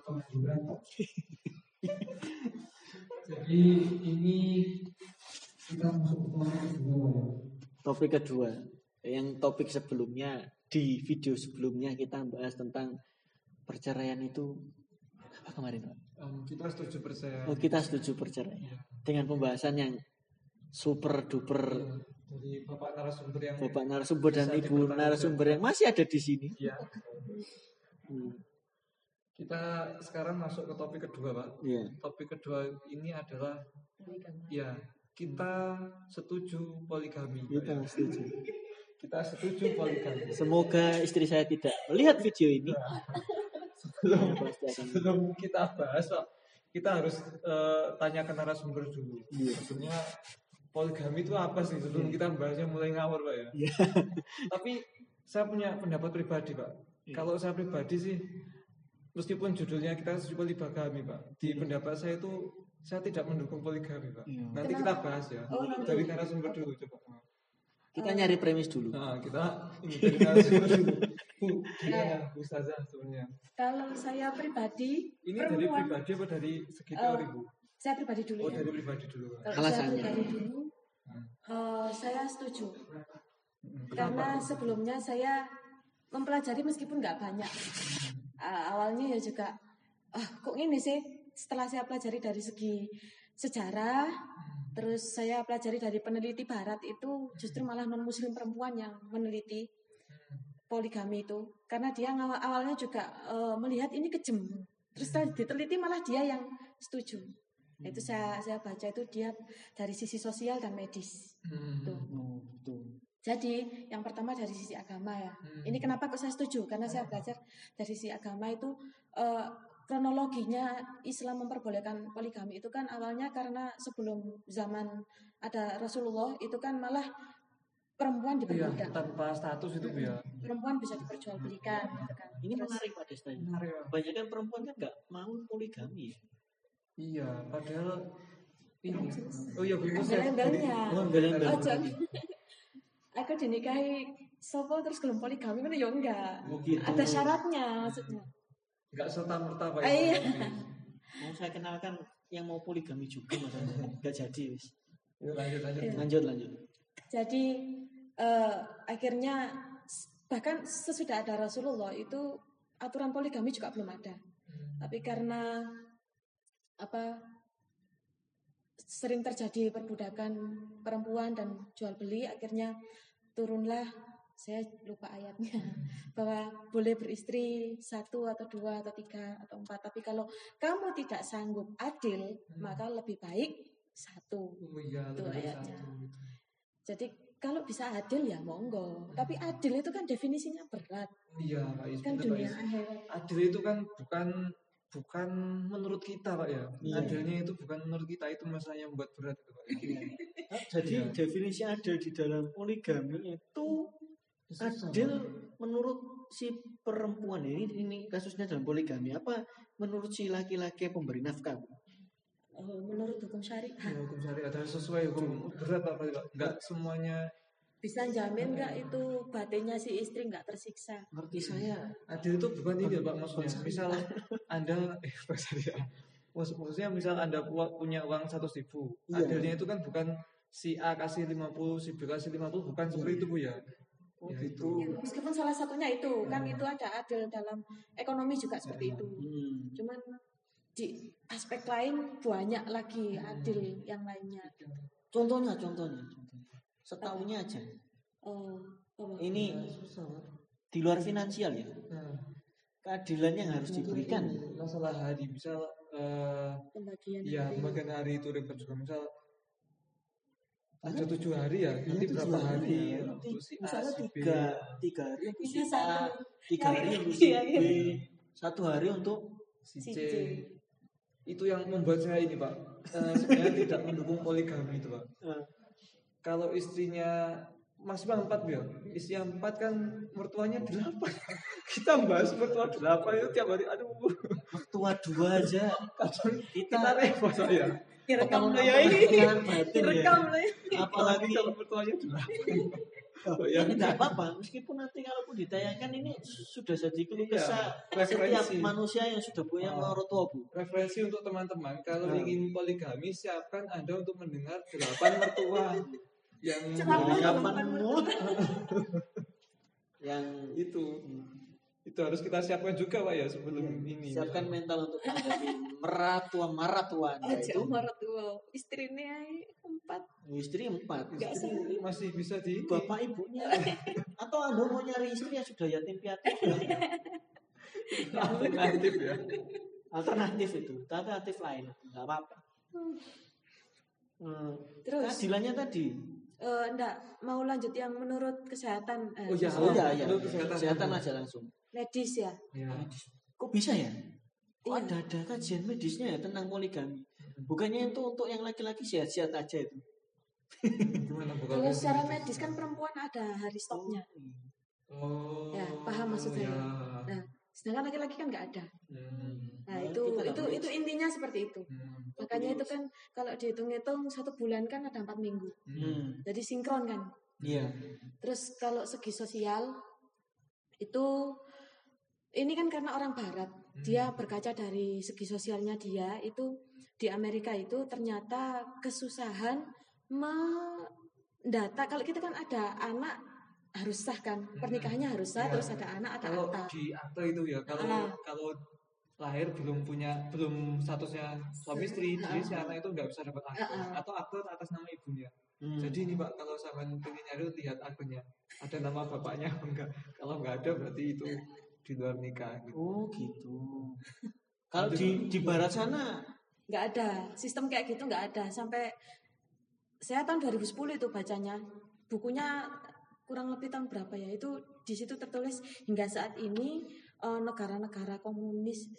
pengangguran. Jadi ini kita masuk ke topik kedua ya. Topik kedua, yang topik sebelumnya di video sebelumnya kita bahas tentang perceraian itu apa kemarin Pak? Em, kita setuju percaya. Oh, kita setuju perceraian dengan pembahasan yang super duper Dari bapak narasumber yang bapak narasumber dan ibu narasumber yang masih ada di sini. Ya. Hmm, Kita sekarang masuk ke topik kedua, Pak. Iya. Topik kedua ini adalah ya kita setuju poligami. Kita ya. setuju. Kita setuju poligami. Semoga istri saya tidak melihat video ini. Sebelum Pasti akan sebelum kita bahas, Pak, kita harus eh, tanya ke narasumber dulu. Iya. Sebenarnya poligami itu apa sih? Sebelum kita bahasnya mulai ngawur, Pak ya. Iya. Tapi saya punya pendapat pribadi, Pak. Iya. Kalau saya pribadi sih, meskipun judulnya kita setuju poligami, Pak. Di pendapat saya itu saya tidak mendukung poligami, Pak. Iya. Nanti kita bahas ya. Oh, nanti. Dari narasumber dulu coba. Kita nyari premis dulu. Nah, kita ini dari narasumber dulu. Bu, gimana Bu Ustazah sebenarnya? Kalau saya pribadi, Ini dari perempuan, pribadi apa dari segi Eh, teori, Bu? saya pribadi dulu Oh, ya. dari pribadi dulu. Pak. Alasannya. saya pribadi dulu, Hmm. eh, saya setuju. Hmm, Karena Kenapa? sebelumnya saya mempelajari meskipun nggak banyak. Ah, awalnya ya juga, ah kok ini sih? Setelah saya pelajari dari segi sejarah, terus saya pelajari dari peneliti Barat itu justru malah non Muslim perempuan yang meneliti poligami itu, karena dia awalnya juga eh, melihat ini kejem, terus diteliti malah dia yang setuju. Itu saya saya baca itu dia dari sisi sosial dan medis. Hmm. Tuh. Oh, betul. Jadi yang pertama dari sisi agama ya. Hmm. Ini kenapa kok saya setuju? Karena saya belajar dari sisi agama itu eh, kronologinya Islam memperbolehkan poligami itu kan awalnya karena sebelum zaman ada Rasulullah itu kan malah perempuan Iya, diperbudak. tanpa status itu ya. Perempuan bisa diperjualbelikan gitu kan. Ini Terus, menarik Pak Desta. Menarik. Banyak kan perempuan kan nggak mau poligami. ya. Iya, padahal ini. Oh iya, Bu Yusuf. Embel-embelnya. Oh, embel-embel. Aku dinikahi sopo terus gelem poligami kan ya enggak. Oh, gitu. Ada syaratnya maksudnya. Enggak serta merta Pak. Ah, iya. Mau saya kenalkan yang mau poligami juga mas. Nggak jadi wis. Lanjut lanjut. Iya. Lanjut lanjut. Jadi eh, akhirnya bahkan sesudah ada Rasulullah itu aturan poligami juga belum ada. Tapi karena apa sering terjadi perbudakan perempuan dan jual beli akhirnya turunlah saya lupa ayatnya bahwa boleh beristri satu atau dua atau tiga atau empat tapi kalau kamu tidak sanggup adil maka lebih baik satu Oh iya, Itu ayatnya. satu. jadi kalau bisa adil ya monggo. Tapi adil itu kan definisinya berat. Iya, Pak Is. Kan dunia akhirat. Adil itu kan bukan bukan menurut kita, Pak ya. Iya. Adilnya itu bukan menurut kita, itu masalah yang membuat berat itu, Pak. Jadi Iya. definisi adil di dalam poligami itu adil menurut si perempuan ini ini kasusnya dalam poligami apa menurut si laki-laki pemberi nafkah Oh, menurut hukum syariat Ya, hukum syariat ada sesuai hukum berat Pak, Pak. Enggak semuanya bisa jamin nggak itu batinnya si istri nggak tersiksa? ngerti saya adil itu bukan ini Pak maksudnya. Misal Anda eh Pak Maksudnya misal Anda pu- punya uang satu ribu, Iya. adilnya itu kan bukan si A kasih 50, si B kasih 50, bukan seperti itu Bu ya. oh Ya, gitu Meskipun salah satunya itu kan itu ada adil dalam ekonomi juga seperti itu. Hmm. Cuman di aspek lain banyak lagi adil yang lainnya. contohnya contohnya setahunya aja Oh, apa? ini Ya, susah Pak. di luar finansial ya Nah, keadilan yang harus diberikan masalah hari misal eh, pembagian. ya hari. pembagian hari itu ribet juga misal ada tujuh hari ya nanti tujuh berapa hari. hari untuk si A misalnya si tiga tiga hari untuk si Bisa A satu. tiga hari ini, untuk si iya, B satu hari untuk si C. C. itu yang membuat saya ini pak eh, sebenarnya tidak mendukung poligami itu pak kalau istrinya maksimal empat ya istri yang empat kan mertuanya delapan kita bahas mertua delapan itu tiap hari aduh mertua dua aja kadang kita kita repot saya lo ya ini. batin ya ya. apalagi kalau mertuanya delapan Oh, Ya ya. tidak apa-apa, meskipun nanti kalaupun ditayangkan ini sudah jadi keluh Iya, kesah referensi. setiap manusia yang sudah punya Oh. orang tua bu. Referensi untuk teman-teman, kalau Nah. ingin poligami, siapkan Anda untuk mendengar delapan mertua yang delapan mulut. yang itu. Itu harus kita siapkan juga Pak ya sebelum ini. siapkan mental untuk menjadi meratua maratua itu. umar tua istrinya empat. Istri empat. Istri masih bisa di bapak ibunya. Atau anda mau nyari istri yang sudah yatim piatu alternatif ya. alternatif itu. Alternatif lain. Nggak apa-apa. Hmm, Terus? Keadilannya tadi eh, enggak mau lanjut yang menurut kesehatan eh, Oh, ya. oh ya ya Menurut kesehatan. kesehatan aja langsung medis ya. Ya. kok bisa ya kok Iya. ada ada kajian medisnya ya tentang poligami bukannya itu untuk yang laki-laki sehat-sehat aja itu Gimana bukan? Kalau secara medis kan perempuan ada hari stopnya. Oh. Ya, paham maksud saya. ya. Nah, sedangkan laki-laki kan nggak ada. Hmm. Nah, Nah, itu itu boleh. itu intinya seperti itu. Hmm. Makanya itu kan kalau dihitung-hitung satu bulan kan ada empat minggu. hmm. Jadi sinkron kan. iya Terus kalau segi sosial itu ini kan karena orang barat. Dia berkaca dari segi sosialnya dia itu di Amerika itu ternyata kesusahan mendata kalau kita kan ada anak harus sah kan pernikahannya harus sah Iya. terus ada anak ada Kalau akta di akte itu ya, kalau Ah. kalau lahir belum punya belum statusnya suami istri, jadi si anak itu nggak bisa dapat akte Ah, ah. atau akte atas nama ibunya. Hmm. Jadi ini Pak, kalau sampean pengen nyari lihat aktenya, ada nama bapaknya apa enggak? Kalau nggak ada berarti itu di luar nikah. Gitu. oh gitu kalau di di barat sana nggak ada sistem kayak gitu nggak ada sampai saya tahun 2010 itu bacanya bukunya kurang lebih tahun berapa ya? Itu di situ tertulis hingga saat ini eh, negara-negara komunis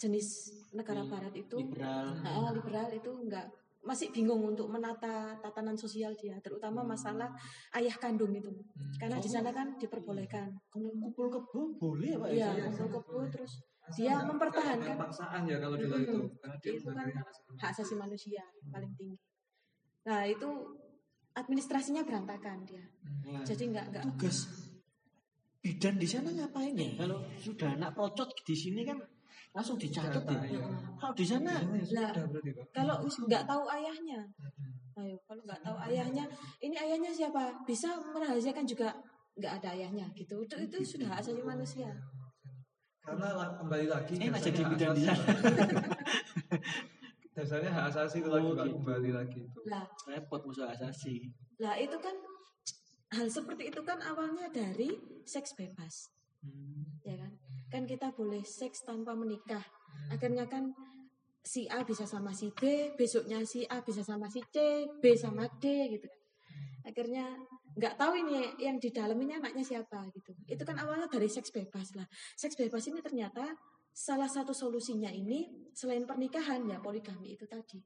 jenis negara Hmm, barat itu liberal. Nah, liberal itu nggak masih bingung untuk menata tatanan sosial dia terutama masalah ayah kandung itu. Hmm. karena di sana kan diperbolehkan. Kumpul kebo boleh ya pak Iya, ya kumpul kebo terus Asal dia mempertahankan. paksaan ya kalau di luar itu, karena dia Itu kan hak asasi manusia. paling tinggi. Nah itu administrasinya berantakan dia. Nah, Jadi nggak nggak tugas bidan di sana ngapain ya kalau sudah anak procot di sini kan langsung dicatat ya iya. kalau di sana sana ya Lah, Pak. kalau nggak tahu ayahnya, ayo kalau nggak tahu ayahnya, ini ayahnya siapa? Bisa merahasiakan juga nggak ada ayahnya gitu. Itu itu sudah asasi manusia. Karena kembali lagi dasarnya jadi bidan di asasi. Dasarnya hak asasi itu lagi Oh, Pak, gitu. kembali lagi itu. Lah. Repot musuh asasi. Lah itu kan hal seperti itu kan awalnya dari seks bebas. ya kan? Kan kita boleh seks tanpa menikah. Akhirnya kan si A bisa sama si B besoknya si A bisa sama si C B sama D gitu kan. Akhirnya nggak tahu ini yang di dalam ini anaknya siapa gitu. Itu kan awalnya dari seks bebas lah. Seks bebas ini ternyata salah satu solusinya ini selain pernikahan ya poligami itu tadi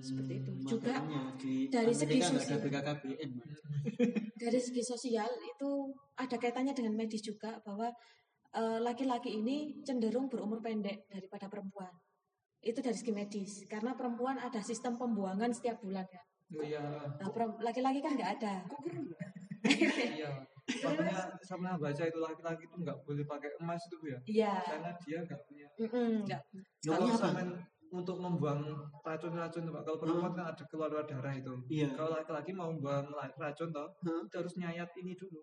Seperti itu. Juga di dari segi Amerika sosial. BKKBN dari segi sosial itu ada kaitannya dengan medis juga bahwa eh, laki-laki ini cenderung berumur pendek daripada perempuan. Itu dari segi medis karena perempuan ada sistem pembuangan setiap bulan kan. Oh iya. Nah, laki-laki kan nggak ada. Iya. Makanya saya pernah baca itu laki-laki itu nggak boleh pakai emas itu Bu, ya. Iya. Karena dia nggak punya. Nggak. Kalau sampean untuk membuang racun-racun Pak. Kalau perempuan kan ada keluar darah itu. Iya. Kalau laki-laki mau membuang la- racun toh, itu harus nyayat ini dulu.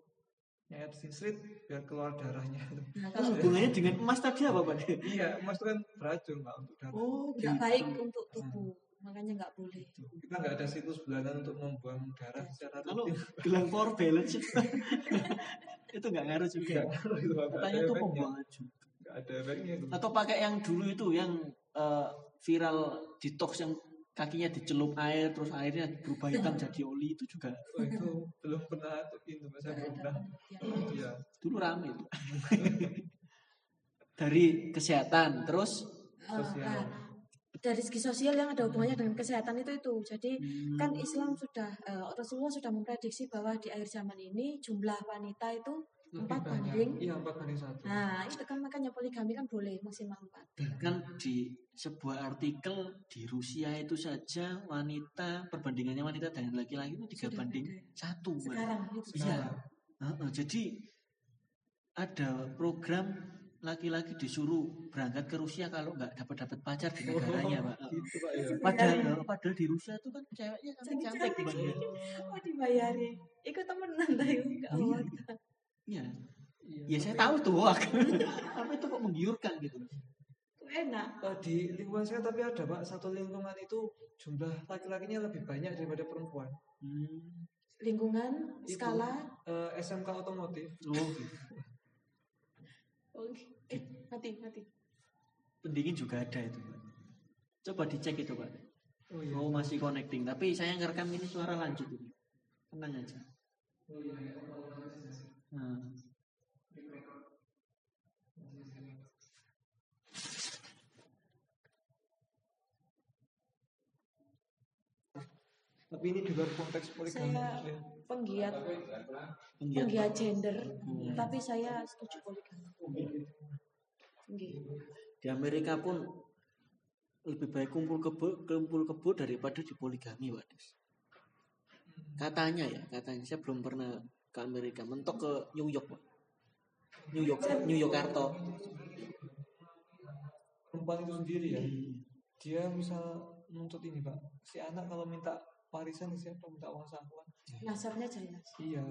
Nyayat sinsrit biar keluar darahnya. Nah, kalau hubungannya dengan emas tadi apa Pak? iya, emas itu kan beracun Pak untuk darah. Oh, nggak baik untuk tubuh, makanya nggak boleh. Kita nggak ada siklus bulanan untuk membuang darah secara Kalau rutin. gelang power balance itu, itu nggak ngaruh juga. Nggak ngaruh itu, Katanya itu pembuangan juga. Nggak ada efeknya itu. Atau pakai yang dulu itu yang eh, viral detox yang kakinya dicelup air terus airnya berubah hitam jadi oli itu juga Oh, itu belum pernah itu saya belum pernah. Iya. dulu rame itu. Dari kesehatan terus Ah, Sosial. Dari segi sosial yang ada hubungannya dengan kesehatan itu itu. Jadi hmm, kan Islam sudah eh, Rasulullah sudah memprediksi bahwa di akhir zaman ini jumlah wanita itu Empat banding? Iya empat banding satu. Nah, itu kan makanya poligami kan boleh maksimal empat. Bahkan di sebuah artikel di Rusia itu saja wanita perbandingannya wanita dan laki-laki itu tiga Sudah banding satu. Sekarang itu. Iya. Sekarang. Heeh, jadi ada program laki-laki disuruh berangkat ke Rusia kalau nggak dapat dapat pacar di negaranya, Pak. Gitu Pak ya. Padahal padahal di Rusia itu kan ceweknya cantik-cantik dibanding. Oh dibayari. Ikut temenan dah itu. Enggak Iya. Iya. Iya, Ya saya tahu tuh, Wak. tapi itu kok menggiurkan gitu. Enak. eh, di lingkungan saya tapi ada Pak satu lingkungan itu jumlah laki-lakinya lebih banyak daripada perempuan. Hmm. Lingkungan, Itu. skala. Eh, SMK otomotif. Oh, gitu. Oh, eh, mati, mati. pendingin juga ada itu, Pak. Coba dicek itu, Pak. Oh iya. Oh, masih connecting, tapi saya ngerekam ini suara lanjut ini. Tenang aja. Oh, iya. Nah. Tapi ini di luar konteks poligami. Saya ya. penggiat Penggiat, penggiat gender, Hmm. tapi saya setuju poligami. Di Amerika pun lebih baik kumpul kebo kumpul kebo daripada di poligami, Pak. Des. Katanya ya, katanya saya belum pernah ke Amerika, mentok ke New York, Pak. New York, New York Karto. Perempuan itu sendiri ya. Hmm. Dia misal menuntut ini Pak. Si anak kalau minta warisan siapa minta uang sakuan. Nasabnya jelas. Iya.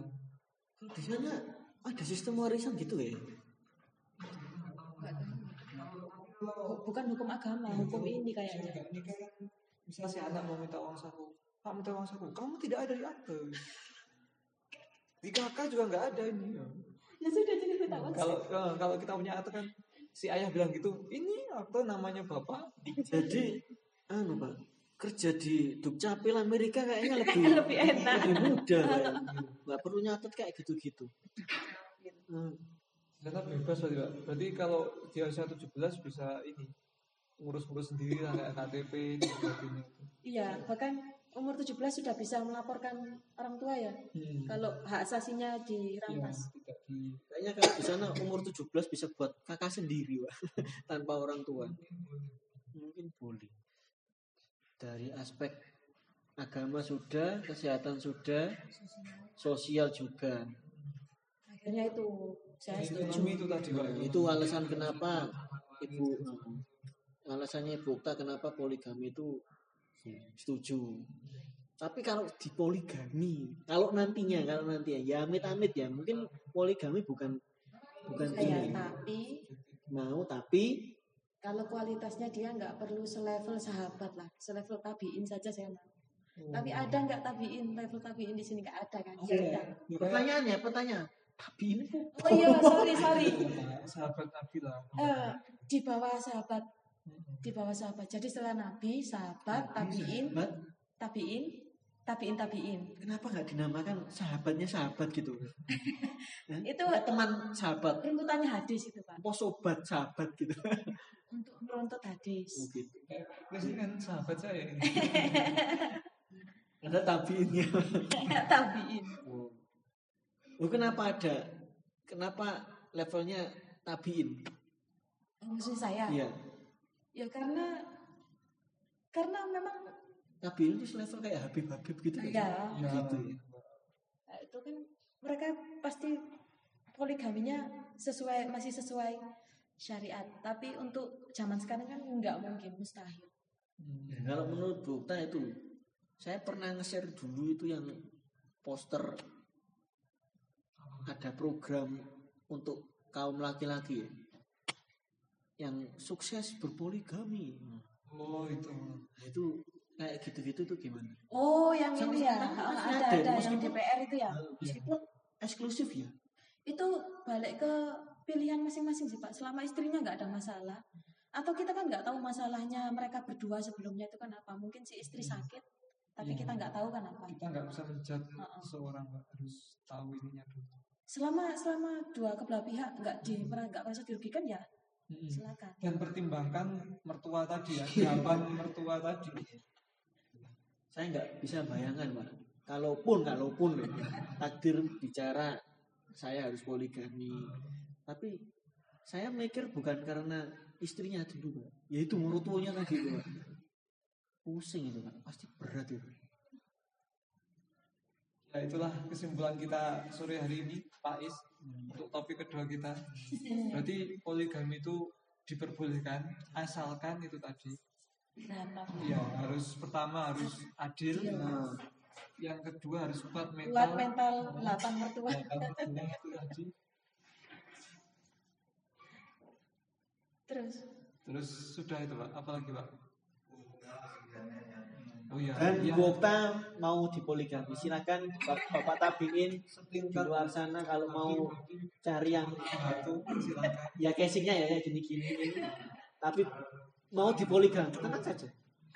Di sana ada sistem warisan gitu ya? Bukan hukum agama, hukum ini kayaknya. Kan. Misal si anak mau minta uang saku. Pak minta uang saku. Kamu tidak ada di akte. Di kakak juga nggak ada ini. Ya sudah jangan minta uang. Kalau kalau kalau kita punya akte kan si ayah bilang gitu, ini akte namanya bapak. Jadi, anu Pak, kerja di Dukcapil Amerika kayaknya lebih Lebih enak. lebih mudah kayaknya. Nggak perlu nyatet kayak gitu-gitu. Hmm. Bebas berarti Pak. Berarti kalau dia usia 17 bisa ini ngurus-ngurus sendiri lah kayak KTP sebagainya. Iya, bahkan umur 17 sudah bisa melaporkan orang tua ya. Hmm. Kalau hak asasinya dirampas. tidak di Kayaknya kalau di sana umur 17 bisa buat kakak sendiri, Pak. Tanpa orang tua. Mungkin boleh. Dari aspek agama sudah, kesehatan sudah, sosial juga. Akhirnya itu saya setuju. itu tadi Pak. Itu alasan kenapa Ibu alasannya Ibu Okta kenapa poligami itu setuju. Tapi kalau di poligami, kalau nantinya, kalau nantinya, ya amit-amit ya, mungkin poligami bukan bukan Ya, ini tapi mau, tapi kalau kualitasnya dia nggak perlu selevel sahabat lah, selevel tabiin saja saya mau. Tapi ada nggak tabiin level tabiin di sini nggak ada kan? Oh, Ya iya. Ya, pertanyaannya, pertanyaan, tapi ini kok Oh iya, sorry sorry. sahabat Nabi lah. Eh, di bawah sahabat, di bawah sahabat. Jadi setelah Nabi, sahabat, tabiin, tabiin, tabiin, tabiin. kenapa nggak dinamakan sahabatnya sahabat gitu? Itu Apa teman sahabat, runtutannya hadis itu pak. apa sobat sahabat gitu? Untuk meruntut hadis. Oh, gitu. Presiden sahabat saya ini. Ada tabiinnya. tabiin. Oh. Loh, kenapa ada? Kenapa levelnya tabiin? Maksud saya, Iya. ya karena karena memang Tabiin itu level kayak Habib-Habib gitu. kan? ya Ya, Gitu ya. Nah, itu kan mereka pasti poligaminya sesuai masih sesuai syariat tapi untuk zaman sekarang kan nggak mungkin mustahil Hmm. Nah, kalau menurut Bu Okta itu, saya pernah nge-share dulu itu yang poster ada program untuk kaum laki-laki ya, yang sukses berpoligami. Oh itu. Nah, itu kayak gitu-gitu tuh gimana? oh yang Sampai ini ya Ah, masih ada ada, ada yang meskipun- DPR itu ya Meskipun eksklusif ya. itu balik ke pilihan masing-masing sih pak selama istrinya nggak ada masalah atau kita kan nggak tahu masalahnya mereka berdua sebelumnya itu kan apa mungkin si istri sakit tapi Iya. kita nggak tahu kan apa Kita nggak bisa menjat Heeh. seorang Pak. harus tahu ininya dulu. selama selama dua kebelah pihak nggak di nggak merasa dirugikan ya Mm-mm. silakan Dan pertimbangkan mertua tadi ya, jawaban mertua tadi. Saya nggak bisa bayangkan, Pak. Kalaupun, kalaupun takdir bicara saya harus poligami. Tapi saya mikir bukan karena istrinya dulu, Pak. Yaitu mertuanya tadi, Pak. Pusing itu, Pak. Pasti berat itu. Ya itulah kesimpulan kita sore hari ini, Pak Is, untuk topik kedua kita. Berarti poligami itu diperbolehkan, asalkan itu tadi. Berapa? Ya harus pertama harus adil, Nah, yang kedua harus kuat Kuat mental. mental 8 mertua. Ya, kedua itu tadi. Terus Terus sudah itu Pak, apalagi Pak? Oh iya, Dan iya. Bu Okta mau dipoligami. Silakan Bap- Bapak tabiin di luar sana kalau mau cari yang satu silakan. ya casingnya ya kayak gini-gini. Tapi mau dipoligami, tenang saja.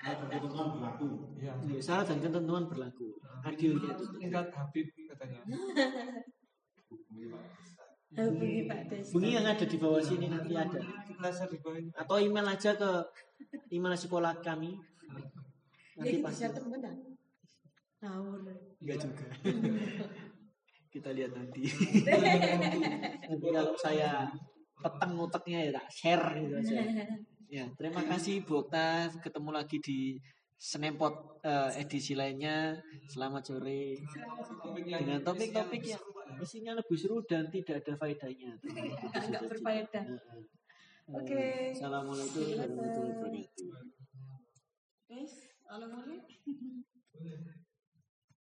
Iya. Ya, syarat dan ketentuan berlaku. Adilnya itu. Tingkat Habib katanya. Pak Des. Bunyi yang ada di bawah sini nanti ada. Atau email aja ke email sekolah kami. Nanti pasti. Ngawur. Enggak juga. Kita lihat nanti. nanti kalau saya peteng uteknya ya tak share gitu aja. Ya, terima kasih Bu Okta. Ketemu lagi di Snempot eh, edisi lainnya. Selamat sore. Dengan topik-topik yang ya. isinya lebih seru dan tidak ada faedahnya. Enggak berfaedah. Oke. Eh, Assalamualaikum warahmatullahi wabarakatuh. Guys, boleh